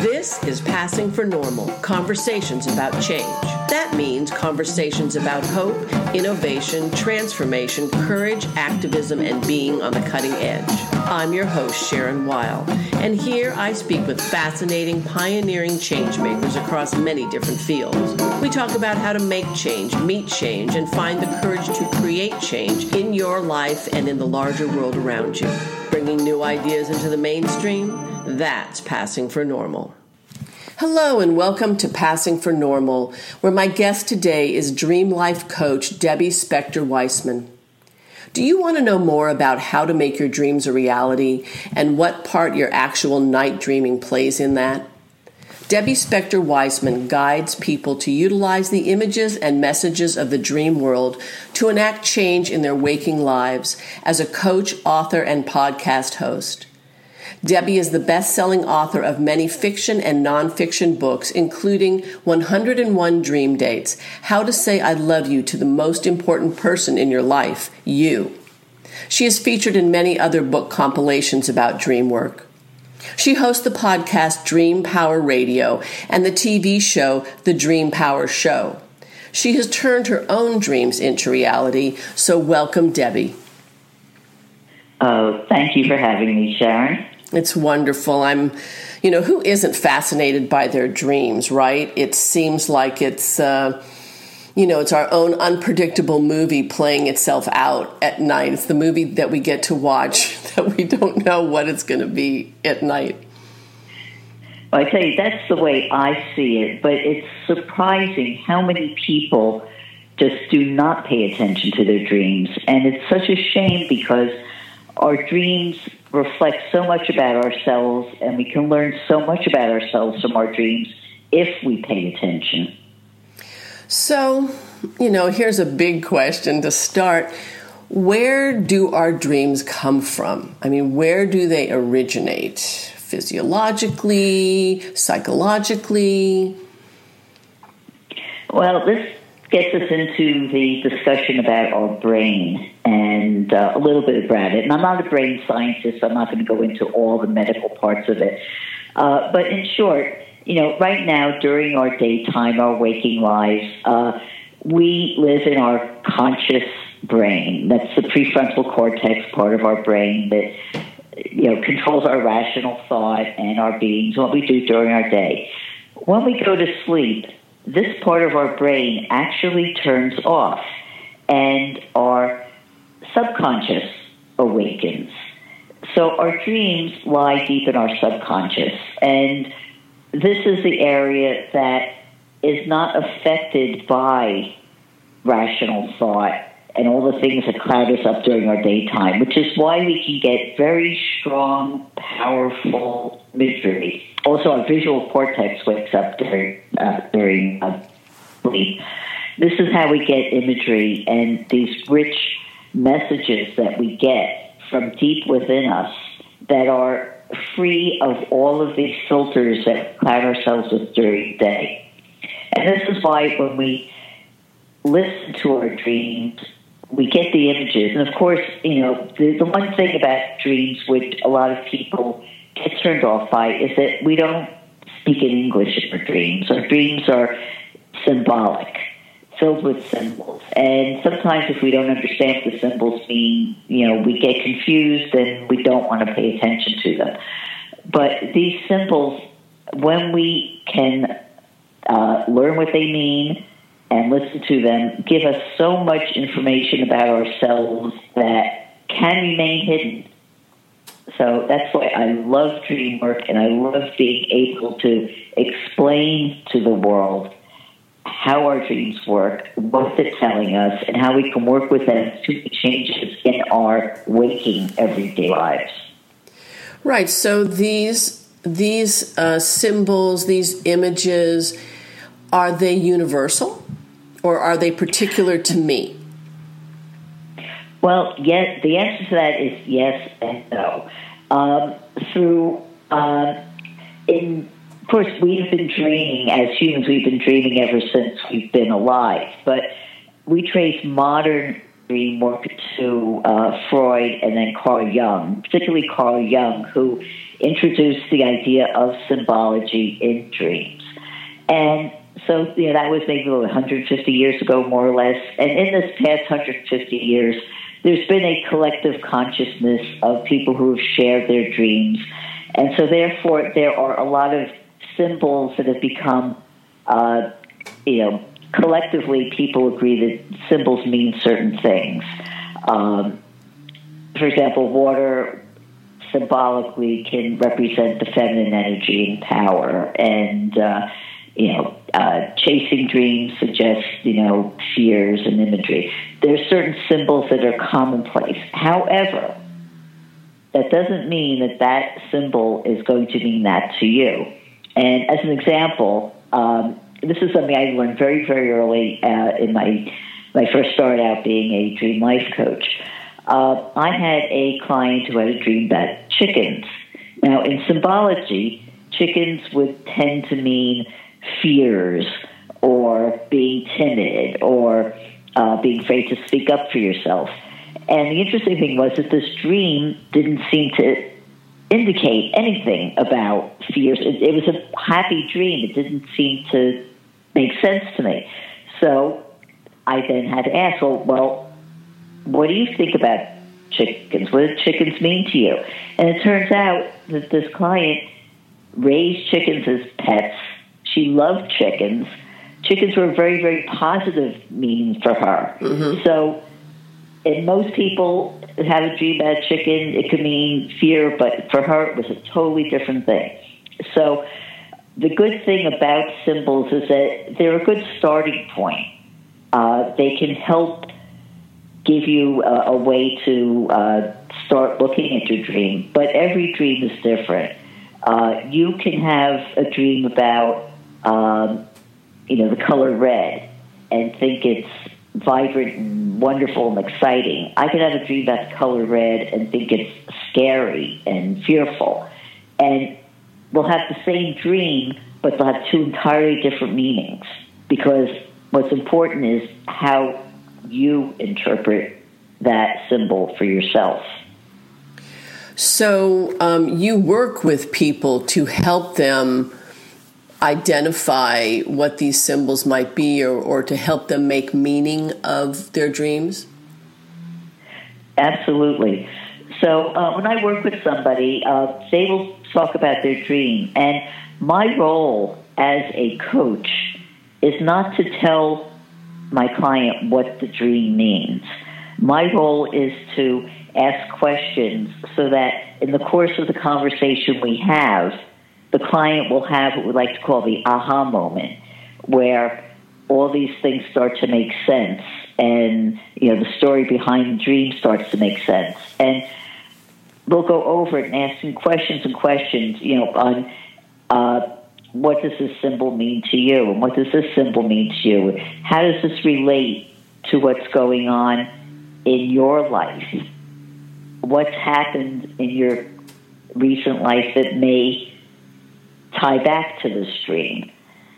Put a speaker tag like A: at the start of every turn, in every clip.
A: This is Passing for Normal Conversations about Change. That means conversations about hope, innovation, transformation, courage, activism, and being on the cutting edge. I'm your host, Sharon Weil, and here I speak with fascinating, pioneering changemakers across many different fields. We talk about how to make change, meet change, and find the courage to create change in your life and in the larger world around you. Bringing new ideas into the mainstream, that's passing for normal. Hello, and welcome to Passing for Normal, where my guest today is Dream Life coach Debbie Spector Weissman. Do you want to know more about how to make your dreams a reality and what part your actual night dreaming plays in that? Debbie Spector Weissman guides people to utilize the images and messages of the dream world to enact change in their waking lives as a coach, author, and podcast host. Debbie is the best selling author of many fiction and nonfiction books, including 101 Dream Dates How to Say I Love You to the Most Important Person in Your Life, You. She is featured in many other book compilations about dream work. She hosts the podcast Dream Power Radio and the TV show The Dream Power Show. She has turned her own dreams into reality, so welcome, Debbie.
B: Oh, thank you for having me, Sharon.
A: It's wonderful. I'm, you know, who isn't fascinated by their dreams, right? It seems like it's, uh, you know, it's our own unpredictable movie playing itself out at night. It's the movie that we get to watch that we don't know what it's going to be at night.
B: Well, I tell you, that's the way I see it, but it's surprising how many people just do not pay attention to their dreams. And it's such a shame because our dreams reflect so much about ourselves, and we can learn so much about ourselves from our dreams if we pay attention.
A: So, you know, here's a big question to start. Where do our dreams come from? I mean, where do they originate? Physiologically, psychologically?
B: Well, this gets us into the discussion about our brain and uh, a little bit about it. And I'm not a brain scientist, so I'm not going to go into all the medical parts of it. Uh, but in short, you know, right now during our daytime, our waking lives, uh, we live in our conscious brain. That's the prefrontal cortex part of our brain that you know controls our rational thought and our beings, what we do during our day. When we go to sleep, this part of our brain actually turns off and our subconscious awakens. So our dreams lie deep in our subconscious, and this is the area that is not affected by rational thought and all the things that cloud us up during our daytime, which is why we can get very strong, powerful imagery. Also, our visual cortex wakes up during, uh, during uh, sleep. This is how we get imagery and these rich messages that we get from deep within us that are free of all of these filters that cloud ourselves with during the day. And this is why when we listen to our dreams, we get the images. And of course, you know, the, the one thing about dreams which a lot of people get turned off by is that we don't speak in English in our dreams. Our dreams are symbolic, filled with symbols. And sometimes if we don't understand what the symbols mean, you know, we get confused and we don't want to pay attention to them. But these symbols, when we can uh, learn what they mean, and listen to them give us so much information about ourselves that can remain hidden. So that's why I love dream work and I love being able to explain to the world how our dreams work, what they're telling us, and how we can work with them to make changes in our waking everyday lives.
A: Right. So these these uh, symbols, these images, are they universal? or are they particular to me?
B: Well, yes, the answer to that is yes and no. Um, through, uh, in, course, we've been dreaming as humans. We've been dreaming ever since we've been alive. But we trace modern dream work to uh, Freud and then Carl Jung, particularly Carl Jung, who introduced the idea of symbology in dreams. And so, you know, that was maybe 150 years ago, more or less. And in this past 150 years, there's been a collective consciousness of people who have shared their dreams. And so, therefore, there are a lot of symbols that have become, uh, you know, collectively people agree that symbols mean certain things. Um, for example, water symbolically can represent the feminine energy and power, and uh, you know, uh, chasing dreams suggests you know fears and imagery. There are certain symbols that are commonplace. However, that doesn't mean that that symbol is going to mean that to you. And as an example, um, this is something I learned very, very early uh, in my my first start out being a dream life coach. Uh, I had a client who had a dream about chickens. Now, in symbology, chickens would tend to mean fears or being timid or uh, being afraid to speak up for yourself. And the interesting thing was that this dream didn't seem to indicate anything about fears. It, it was a happy dream. It didn't seem to make sense to me. So I then had to ask, well, well, what do you think about chickens? What do chickens mean to you? And it turns out that this client raised chickens as pets. She loved chickens. Chickens were a very, very positive meaning for her. Mm-hmm. So, and most people have a dream about chicken. It could mean fear, but for her, it was a totally different thing. So, the good thing about symbols is that they're a good starting point. Uh, they can help give you a, a way to uh, start looking at your dream, but every dream is different. Uh, you can have a dream about, um, you know, the color red and think it's vibrant and wonderful and exciting. I can have a dream the color red and think it's scary and fearful. And we'll have the same dream, but they'll have two entirely different meanings. Because what's important is how you interpret that symbol for yourself.
A: So um, you work with people to help them identify what these symbols might be or, or to help them make meaning of their dreams?
B: Absolutely. So uh, when I work with somebody, uh, they will talk about their dream. And my role as a coach is not to tell my client what the dream means. My role is to ask questions so that in the course of the conversation we have, the client will have what we like to call the aha moment, where all these things start to make sense and you know the story behind the dream starts to make sense. And we'll go over it and ask asking questions and questions, you know, on uh, what does this symbol mean to you, and what does this symbol mean to you? How does this relate to what's going on in your life? What's happened in your recent life that may tie back to the dream?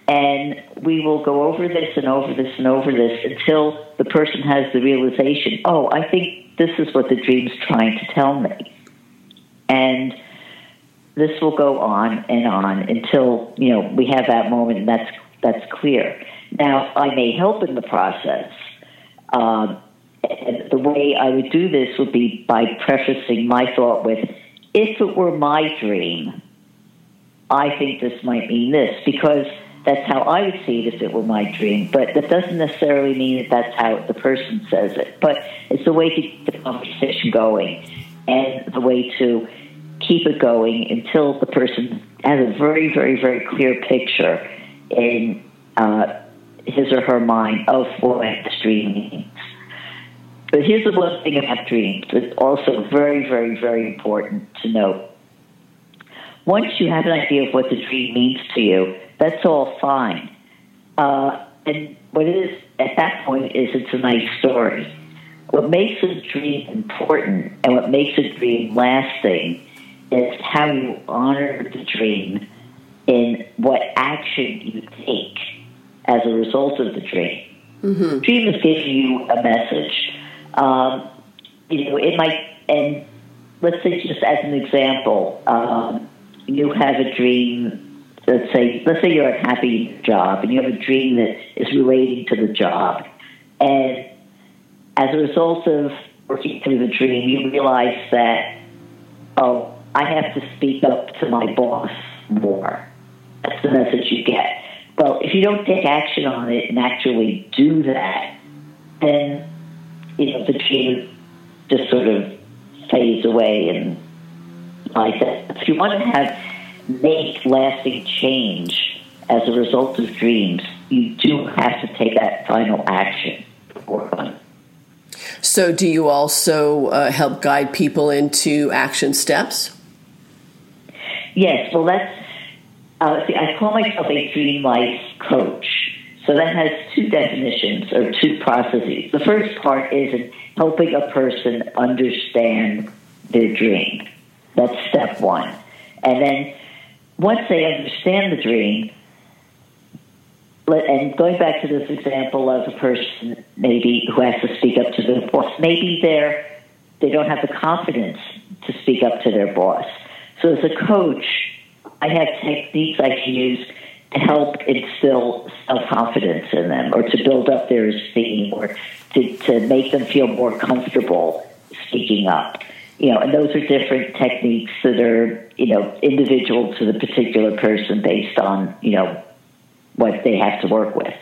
B: And we will go over this and over this and over this until the person has the realization, oh, I think this is what the dream's trying to tell me. And this will go on and on until you know we have that moment and that's that's clear. Now, I may help in the process. Um, the way I would do this would be by prefacing my thought with, "If it were my dream, I think this might mean this," because that's how I would see it if it were my dream. But that doesn't necessarily mean that that's how the person says it. But it's the way to keep the conversation going and the way to keep it going until the person has a very, very, very clear picture in uh, his or her mind of what this dream means. But here's the one thing about dreams that's also very, very, very important to note. Once you have an idea of what the dream means to you, that's all fine. Uh, and what it is at that point is it's a nice story. What makes a dream important and what makes a dream lasting is how you honor the dream in what action you take as a result of the dream. Mm-hmm. Dream is giving you a message. Um, you know, it might, and let's say just as an example, um, you have a dream, let's say, let's say you're in your job and you have a dream that is relating to the job. And as a result of working through the dream, you realize that, oh, I have to speak up to my boss more. That's the message you get. Well, if you don't take action on it and actually do that, then you know the dream just sort of fades away and like that. If you want to have make lasting change as a result of dreams, you do have to take that final action.
A: So, do you also uh, help guide people into action steps?
B: Yes. Well, that's. Uh, see, I call myself a dream life coach. So that has two definitions or two processes. The first part is helping a person understand their dream. That's step one. And then once they understand the dream, and going back to this example of a person maybe who has to speak up to their boss, maybe they're they don't have the confidence to speak up to their boss. So as a coach, I have techniques I can use to help instill self confidence in them, or to build up their esteem, or to, to make them feel more comfortable speaking up. You know, and those are different techniques that are you know individual to the particular person based on you know what they have to work with.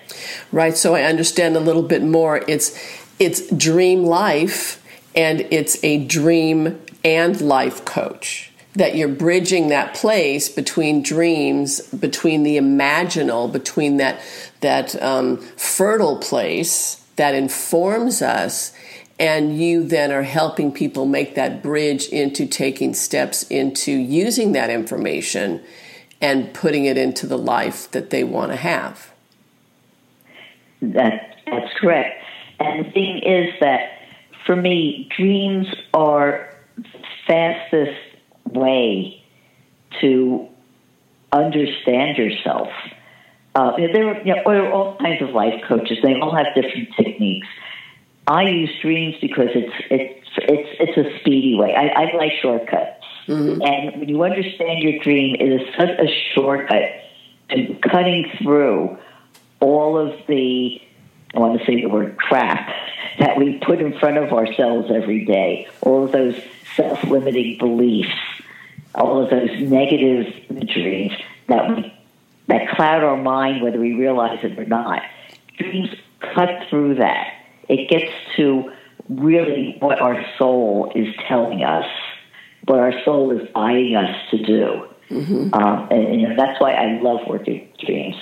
A: Right. So I understand a little bit more. It's it's dream life and it's a dream and life coach that you're bridging that place between dreams between the imaginal between that that um, fertile place that informs us and you then are helping people make that bridge into taking steps into using that information and putting it into the life that they want to have.
B: That, that's correct. And the thing is that for me, dreams are the fastest way to understand yourself. Uh, there, are, you know, there are all kinds of life coaches. They all have different techniques. I use dreams because it's it's it's it's a speedy way. I, I like shortcuts. Mm-hmm. And when you understand your dream, it is such a shortcut to cutting through all of the, I want to say the word crap, that we put in front of ourselves every day, all of those self limiting beliefs, all of those negative imageries that, we, that cloud our mind whether we realize it or not. Dreams cut through that. It gets to really what our soul is telling us what our soul is guiding us to do. Mm-hmm. Um, and, and, that's why I love working with dreams.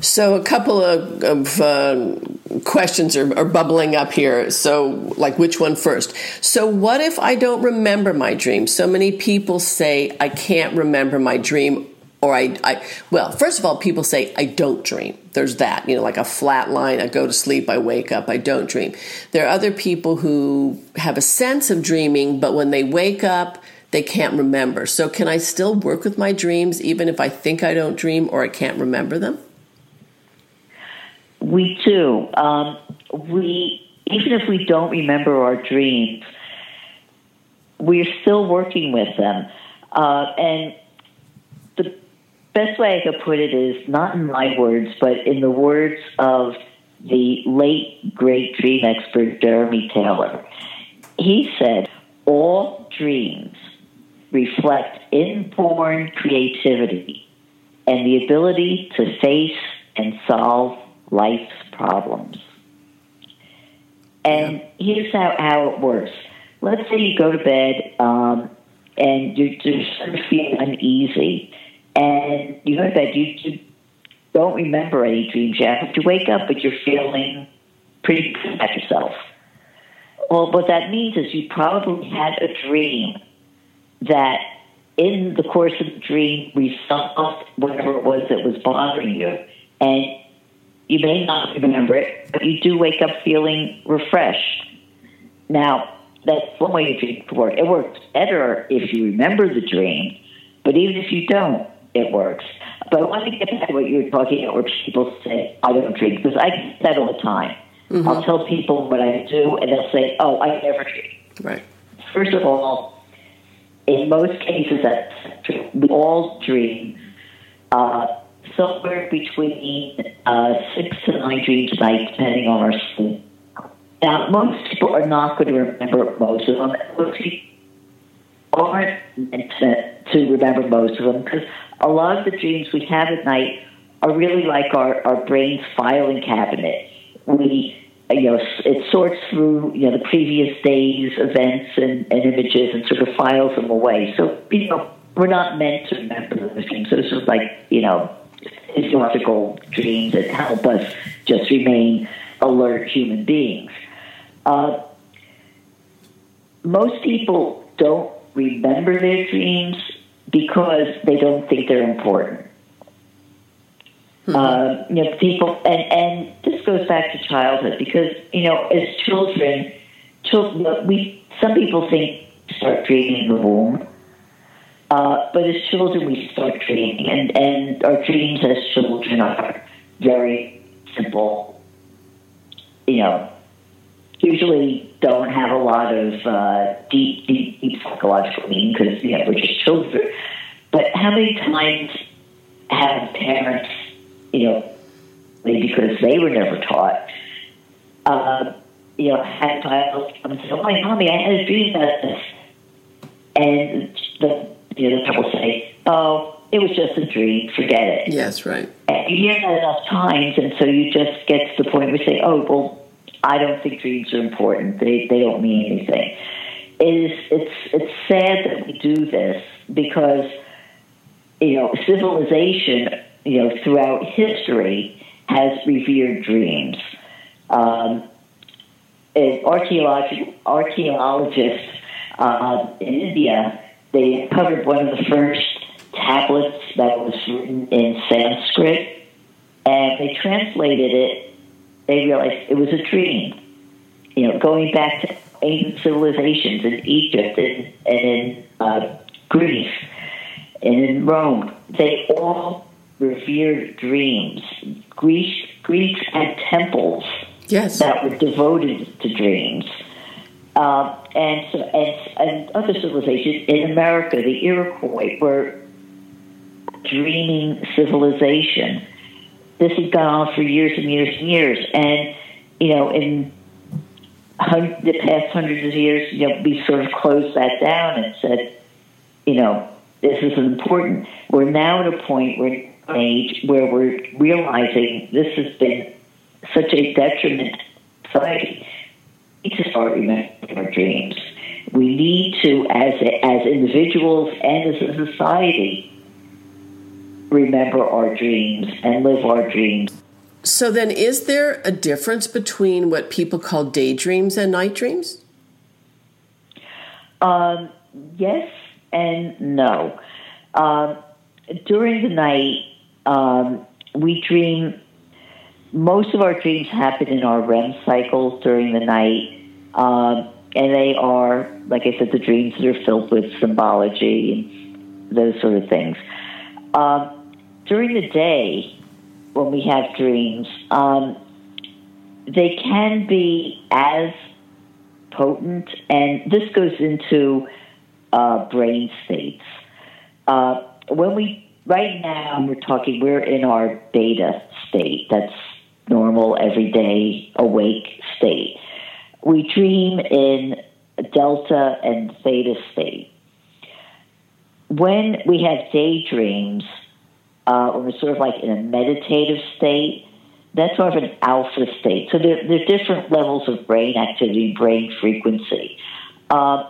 A: So, a couple of, of uh, questions are, are, bubbling up here. So, like, which one first? So, what if I don't remember my dream? So many people say, I can't remember my dream or I, I, well first of all people say i don't dream. There's that you know like a flat line i go to sleep i wake up i don't dream. There are other people who have a sense of dreaming but when they wake up they can't remember. So can i still work with my dreams even if i think i don't dream or i can't remember them?
B: We do. Um, we even if we don't remember our dreams we're still working with them. Uh, and best way I could put it is not in my words, but in the words of the late great dream expert Jeremy Taylor. He said, All dreams reflect inborn creativity and the ability to face and solve life's problems. And here's how, how it works. Let's say you go to bed um, and you're just feeling uneasy and you know that you, you don't remember any dreams yet, but you wake up, but you're feeling pretty good yourself. Well, what that means is you probably had a dream that in the course of the dream resolved whatever it was that was bothering you. And you may not remember it, but you do wake up feeling refreshed. Now, that's one way your dream could work. It works better if you remember the dream, but even if you don't, it works. But I want to get back to what you were talking about, where people say, I don't drink, because I get that all the time. Mm-hmm. I'll tell people what I do, and they'll say, Oh, I never drink.
A: Right.
B: First of all, in most cases, that's true. We all dream. Uh, somewhere between uh, six to nine dreams a night, depending on our sleep. Now, most people are not going to remember most of them. Most people aren't meant to, to remember most of them because a lot of the dreams we have at night are really like our, our brain's filing cabinet. We, you know, it sorts through, you know, the previous day's events and, and images and sort of files them away. So, you know, we're not meant to remember those dreams. Those are like, you know, physiological dreams that help us just remain alert human beings. Uh, most people don't remember their dreams because they don't think they're important. Mm-hmm. Uh, you know, people, and, and this goes back to childhood because you know, as children, children, we some people think start dreaming in the womb, uh, but as children we start dreaming, and and our dreams as children are very simple. You know, usually don't have a lot of uh, deep, deep, deep psychological meaning because know we're just children. But how many times have parents, you know, maybe because they were never taught, uh, you know, had child come and say, "Oh, my mommy, I had a dream about this," and the you know the parent will say, "Oh." It was just a dream. Forget it.
A: Yes, right.
B: And you hear that enough times, and so you just get to the point where you say, "Oh, well, I don't think dreams are important. They they don't mean anything. It is it's it's sad that we do this because you know civilization you know throughout history has revered dreams. Um, archaeologists uh, in India they uncovered one of the first tablets that was written in Sanskrit, and they translated it they realized it was a dream. You know, going back to ancient civilizations in Egypt and, and in uh, Greece and in Rome, they all revered dreams. Greece, Greeks had temples
A: yes.
B: that were devoted to dreams. Uh, and, so, and, and other civilizations in America, the Iroquois were dreaming civilization this has gone on for years and years and years. And, you know, in the past hundreds of years, you know, we sort of closed that down and said, you know, this is important. We're now at a point where age where we're realizing this has been such a detriment to society. We need to start remembering our dreams. We need to, as as individuals and as a society, remember our dreams and live our dreams.
A: So, then is there a difference between what people call daydreams and night dreams?
B: Um, yes and no. Um, during the night, um, we dream. Most of our dreams happen in our REM cycles during the night, um, and they are, like I said, the dreams that are filled with symbology and those sort of things. Um, during the day, when we have dreams, um, they can be as potent, and this goes into uh, brain states. Uh, when we right now we're talking, we're in our beta state. That's normal, everyday, awake state. We dream in delta and theta state. When we have daydreams, uh, we're sort of like in a meditative state, that's sort of an alpha state. So there, there are different levels of brain activity, brain frequency. Uh,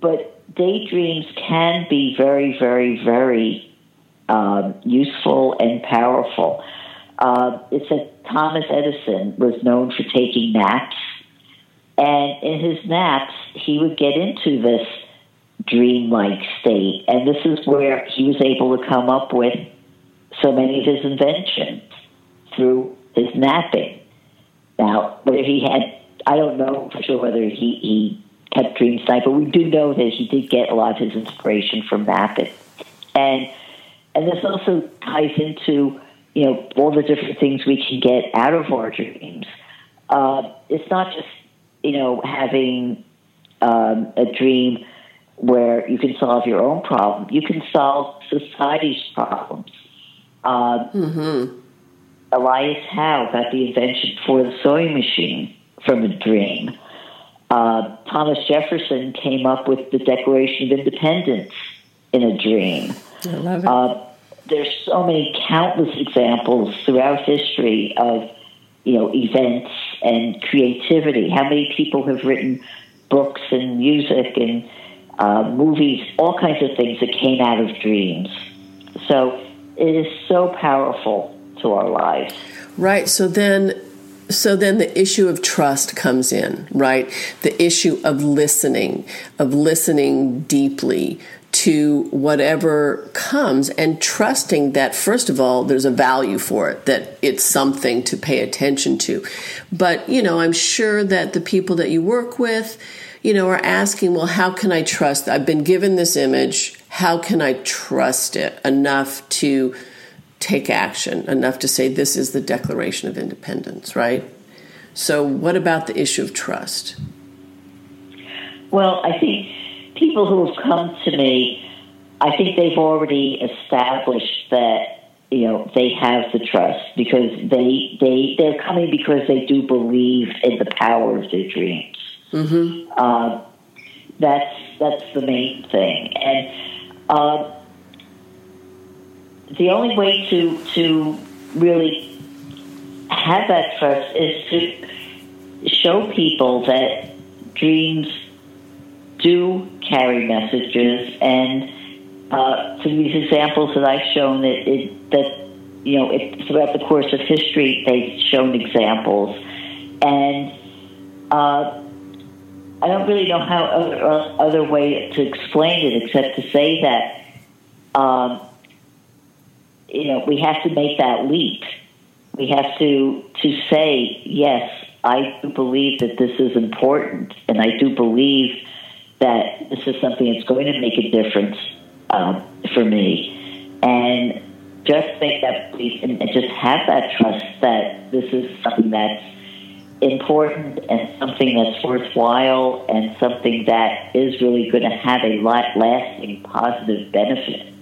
B: but daydreams can be very, very, very um, useful and powerful. Uh, said Thomas Edison was known for taking naps, and in his naps, he would get into this dreamlike state, and this is where he was able to come up with so many of his inventions through his napping. Now, whether he had, I don't know for sure whether he, he kept dreams night, but we do know that he did get a lot of his inspiration from napping. And and this also ties into, you know, all the different things we can get out of our dreams. Uh, it's not just, you know, having um, a dream where you can solve your own problem. You can solve society's problems. Uh, mm-hmm. Elias Howe got the invention for the sewing machine from a dream. Uh, Thomas Jefferson came up with the Declaration of Independence in a dream.
A: I love it. Uh,
B: there's so many countless examples throughout history of you know events and creativity. How many people have written books and music and uh, movies, all kinds of things that came out of dreams. So it is so powerful to our lives.
A: Right. So then so then the issue of trust comes in, right? The issue of listening, of listening deeply to whatever comes and trusting that, first of all, there's a value for it, that it's something to pay attention to. But, you know, I'm sure that the people that you work with, you know, are asking, well, how can I trust? I've been given this image. How can I trust it enough to take action, enough to say this is the Declaration of Independence, right? So, what about the issue of trust?
B: Well, I think people who have come to me, I think they've already established that you know they have the trust because they they they're coming because they do believe in the power of their dreams. Mm-hmm. Uh, that's that's the main thing, and uh, the only way to to really have that trust is to show people that dreams do carry messages, and uh, through these examples that I've shown, that it, that you know, it, throughout the course of history, they've shown examples, and uh, I don't really know how other, other way to explain it except to say that um, you know we have to make that leap. We have to to say yes. I do believe that this is important, and I do believe that this is something that's going to make a difference um, for me, and just make that belief and just have that trust that this is something that's important and something that's worthwhile and something that is really going to have a lasting positive benefit.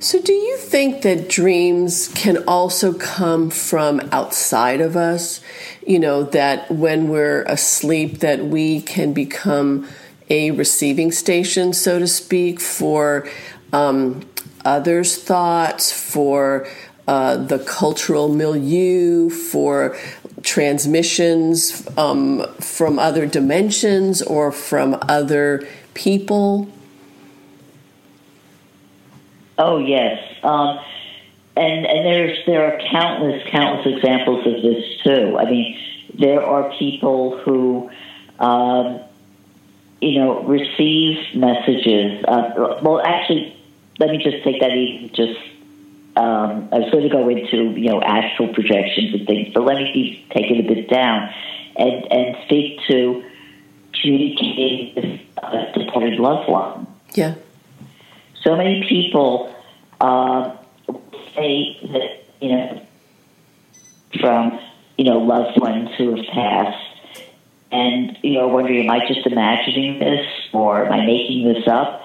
A: So, do you think that dreams can also come from outside of us? You know, that when we're asleep, that we can become a receiving station, so to speak, for um, others' thoughts, for uh, the cultural milieu, for transmissions um, from other dimensions or from other people?
B: Oh yes, um, and and there's there are countless countless examples of this too. I mean, there are people who. Um, you know, receive messages. Uh, well, actually, let me just take that even just um, I was going to go into you know astral projections and things, but let me take it a bit down and and speak to communicating with a departed loved one.
A: Yeah.
B: So many people uh, say that you know from you know loved ones who have passed, and you know wondering, am I just imagining this or am I making this up?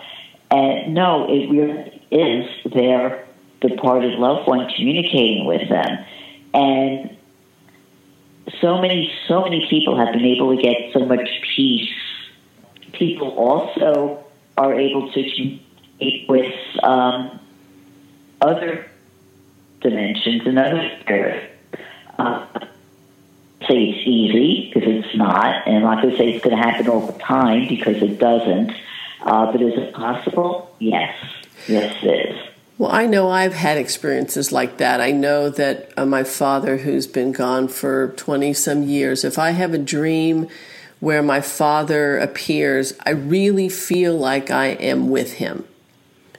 B: And no, it really is their departed loved one communicating with them. And so many, so many people have been able to get so much peace. People also are able to communicate with um, other dimensions and other spirits. Uh, say it's easy because it's not, and I'm not going to say it's going to happen all the time because it doesn't. Uh, but is it possible? Yes, yes, it is.
A: Well, I know I've had experiences like that. I know that uh, my father, who's been gone for 20 some years, if I have a dream where my father appears, I really feel like I am with him.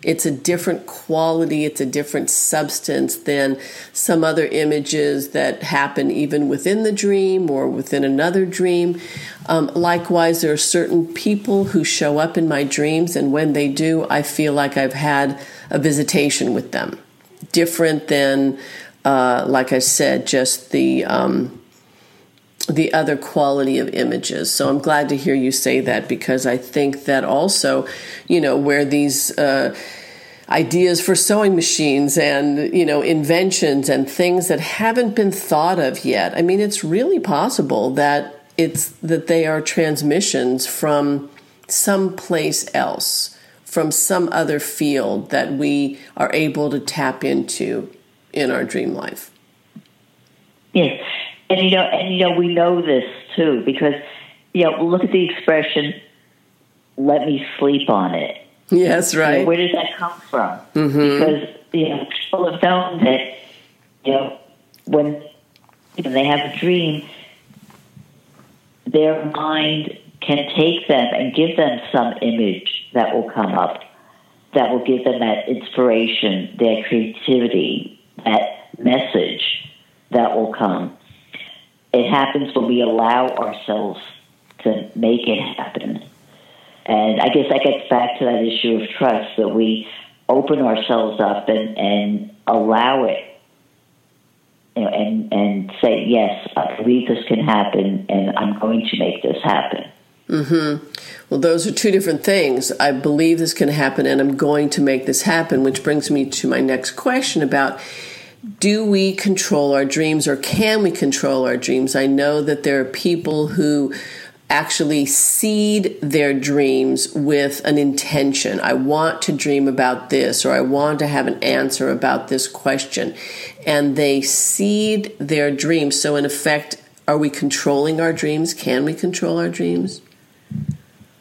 A: It's a different quality, it's a different substance than some other images that happen even within the dream or within another dream. Um, likewise, there are certain people who show up in my dreams, and when they do, I feel like I've had a visitation with them. Different than, uh, like I said, just the. Um, the other quality of images. So I'm glad to hear you say that because I think that also, you know, where these uh, ideas for sewing machines and you know inventions and things that haven't been thought of yet. I mean, it's really possible that it's that they are transmissions from someplace else, from some other field that we are able to tap into in our dream life.
B: Yes, and you know, and you know, we know this too because you know, look at the expression "let me sleep on it."
A: Yes, right.
B: You know, where does that come from?
A: Mm-hmm.
B: Because you know, people have known that you know when when they have a dream, their mind can take them and give them some image that will come up, that will give them that inspiration, their creativity, that message that will come. It happens when we allow ourselves to make it happen. And I guess that gets back to that issue of trust that we open ourselves up and, and allow it. You know, and, and say, yes, I believe this can happen and I'm going to make this happen.
A: Mm-hmm. Well, those are two different things. I believe this can happen and I'm going to make this happen, which brings me to my next question about do we control our dreams or can we control our dreams? I know that there are people who actually seed their dreams with an intention. I want to dream about this, or I want to have an answer about this question. And they seed their dreams. So, in effect, are we controlling our dreams? Can we control our dreams?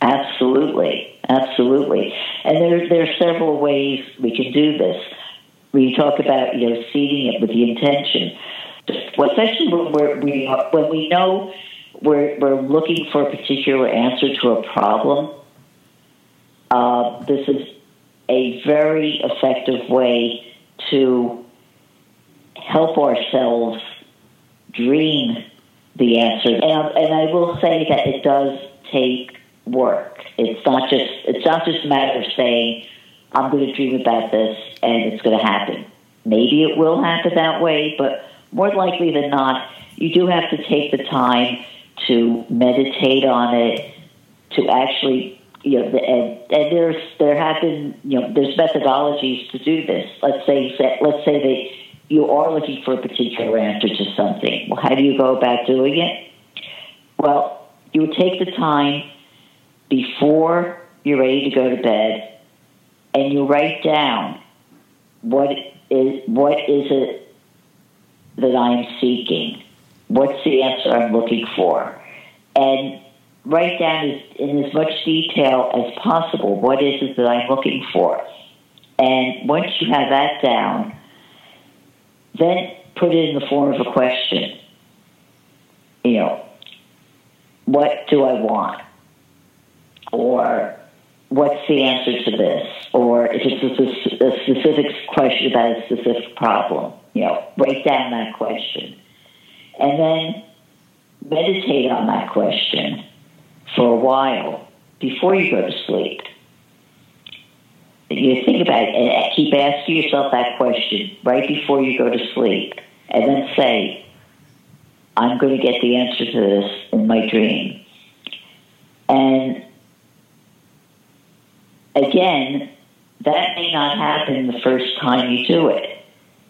B: Absolutely. Absolutely. And there, there are several ways we can do this. We talk about, you know, seeding it with the intention. Actually when we, when we know we're, we're looking for a particular answer to a problem. Uh, this is a very effective way to help ourselves dream the answer. And, and I will say that it does take work. It's not just it's not just a matter of saying I'm going to dream about this and it's going to happen. Maybe it will happen that way, but more likely than not, you do have to take the time to meditate on it, to actually, you know, and, and there's there have been, you know, there's methodologies to do this. Let's say, let's say that you are looking for a particular answer to something. Well, how do you go about doing it? Well, you would take the time before you're ready to go to bed, and you write down what is what is it that I am seeking What's the answer I'm looking for? And write down in as much detail as possible what is it that I'm looking for. And once you have that down, then put it in the form of a question. You know, what do I want? Or what's the answer to this? Or if it's a, a specific question about a specific problem, you know, write down that question and then meditate on that question for a while before you go to sleep. You think about it and keep asking yourself that question right before you go to sleep, and then say, I'm going to get the answer to this in my dream. And again, that may not happen the first time you do it.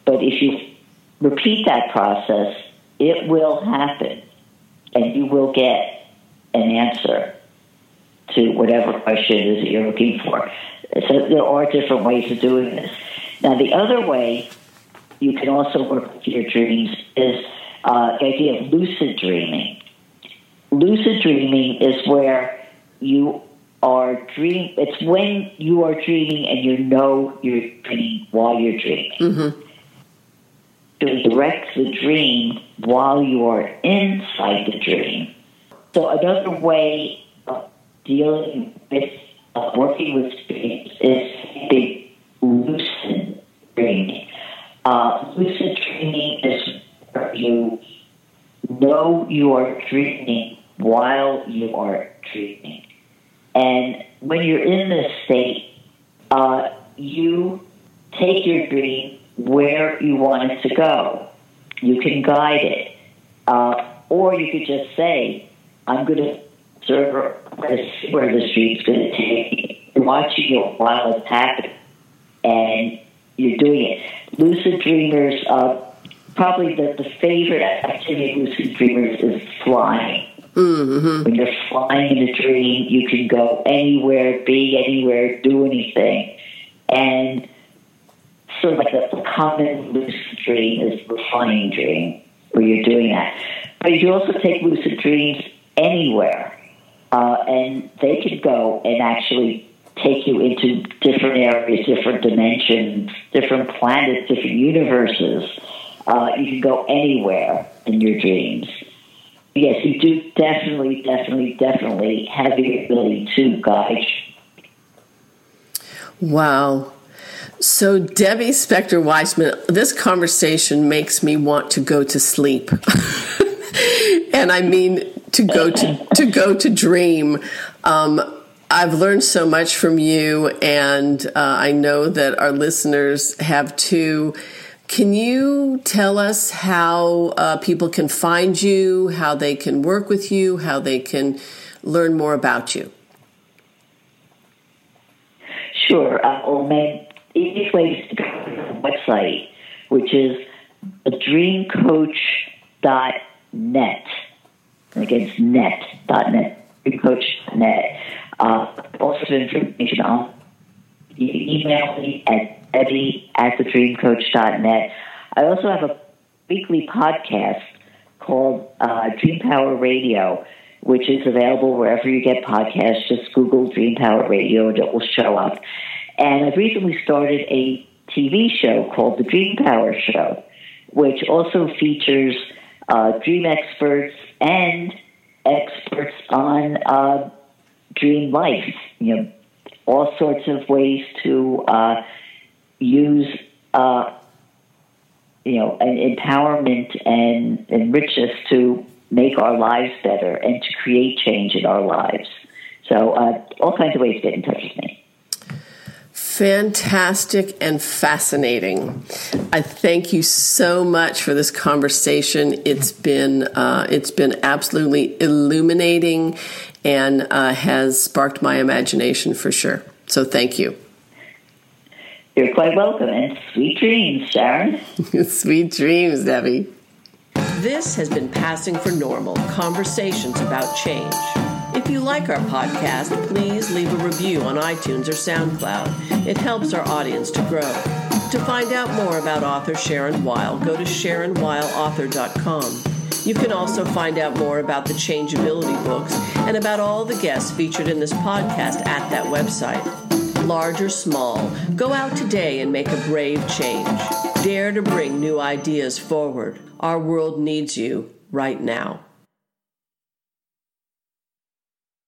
B: But if you repeat that process it will happen, and you will get an answer to whatever question it is that you're looking for. So there are different ways of doing this. Now, the other way you can also work with your dreams is uh, the idea of lucid dreaming. Lucid dreaming is where you are dream. It's when you are dreaming and you know you're dreaming while you're dreaming.
A: Mm-hmm
B: to direct the dream while you are inside the dream. So another way of dealing with uh, working with dreams is the lucid dreaming. Uh, lucid dreaming is where you know you are dreaming while you are dreaming. And when you're in this state, uh, you take your dream where you want it to go. You can guide it. Uh, or you could just say, I'm going to observe where the stream's going to take me. Watching it while it's happening, and you're doing it. Lucid dreamers, uh, probably the, the favorite activity of lucid dreamers is flying.
A: Mm-hmm.
B: When you're flying in a dream, you can go anywhere, be anywhere, do anything. And sort of like the, the common lucid dream is the flying dream, where you're doing that. But you also take lucid dreams anywhere, uh, and they can go and actually take you into different areas, different dimensions, different planets, different universes. Uh, you can go anywhere in your dreams. Yes, you do definitely, definitely, definitely have the ability to guide.
A: Wow. So, Debbie Spector Weisman, this conversation makes me want to go to sleep. and I mean to go to, to go to dream. Um, I've learned so much from you, and uh, I know that our listeners have too. Can you tell us how uh, people can find you, how they can work with you, how they can learn more about you?
B: Sure. Uh, well, man, easiest way is to go to the website, which is dreamcoach.net. Again, it's net.net, dreamcoach.net. Uh, also, information on you can email me at debbie at thedreamcoach.net. I also have a weekly podcast called uh, Dream Power Radio, which is available wherever you get podcasts. Just Google Dream Power Radio and it will show up. And I've recently started a TV show called The Dream Power Show, which also features uh, dream experts and experts on uh, dream life. You know, all sorts of ways to uh, use, uh, you know, empowerment and enrich us to make our lives better and to create change in our lives. So, uh, all kinds of ways to get in touch with me.
A: Fantastic and fascinating. I thank you so much for this conversation. It's been uh, it's been absolutely illuminating and uh, has sparked my imagination for sure. So thank you.
B: You're quite welcome, and sweet dreams, Sharon.
A: sweet dreams, Debbie. This has been Passing for Normal Conversations about Change. If you like our podcast, please leave a review on iTunes or SoundCloud. It helps our audience to grow. To find out more about author Sharon Weil, go to SharonWeilAuthor.com. You can also find out more about the Changeability books and about all the guests featured in this podcast at that website. Large or small, go out today and make a brave change. Dare to bring new ideas forward. Our world needs you right now.